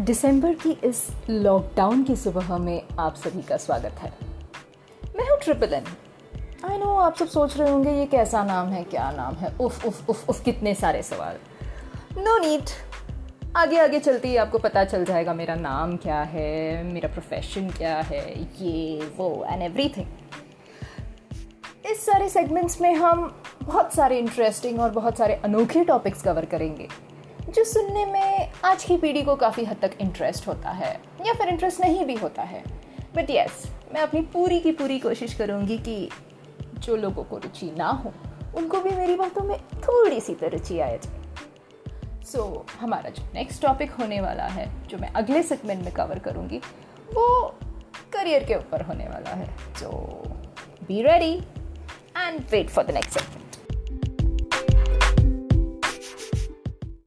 दिसंबर की इस लॉकडाउन की सुबह में आप सभी का स्वागत है। मैं हूँ ट्रिपल एन। आई नो आप सब सोच रहे होंगे, ये कैसा नाम है, क्या नाम है? उफ उफ उफ उफ, कितने सारे सवाल। नो नीट आगे आगे चलती ही आपको पता चल जाएगा मेरा नाम क्या है, मेरा प्रोफेशन क्या है, ये, वो एंड एवरीथिंग इस सारे सेगमेंट्स में हम बहुत सारे इंटरेस्टिंग और बहुत सारे अनोखे टॉपिक्स कवर करेंगे। जो सुनने में आज की पीढ़ी को काफ़ी हद तक इंटरेस्ट होता है या फिर इंटरेस्ट नहीं भी होता है। बट यस मैं अपनी पूरी की पूरी कोशिश करूँगी कि जो लोगों को रुचि ना हो उनको भी मेरी बातों में थोड़ी सी तो रुचि आ जाए। सो so, हमारा जो नेक्स्ट टॉपिक होने वाला है जो मैं अगले सेगमेंट में कवर करूँगी वो करियर के ऊपर होने वाला है। So be ready and wait for the next segment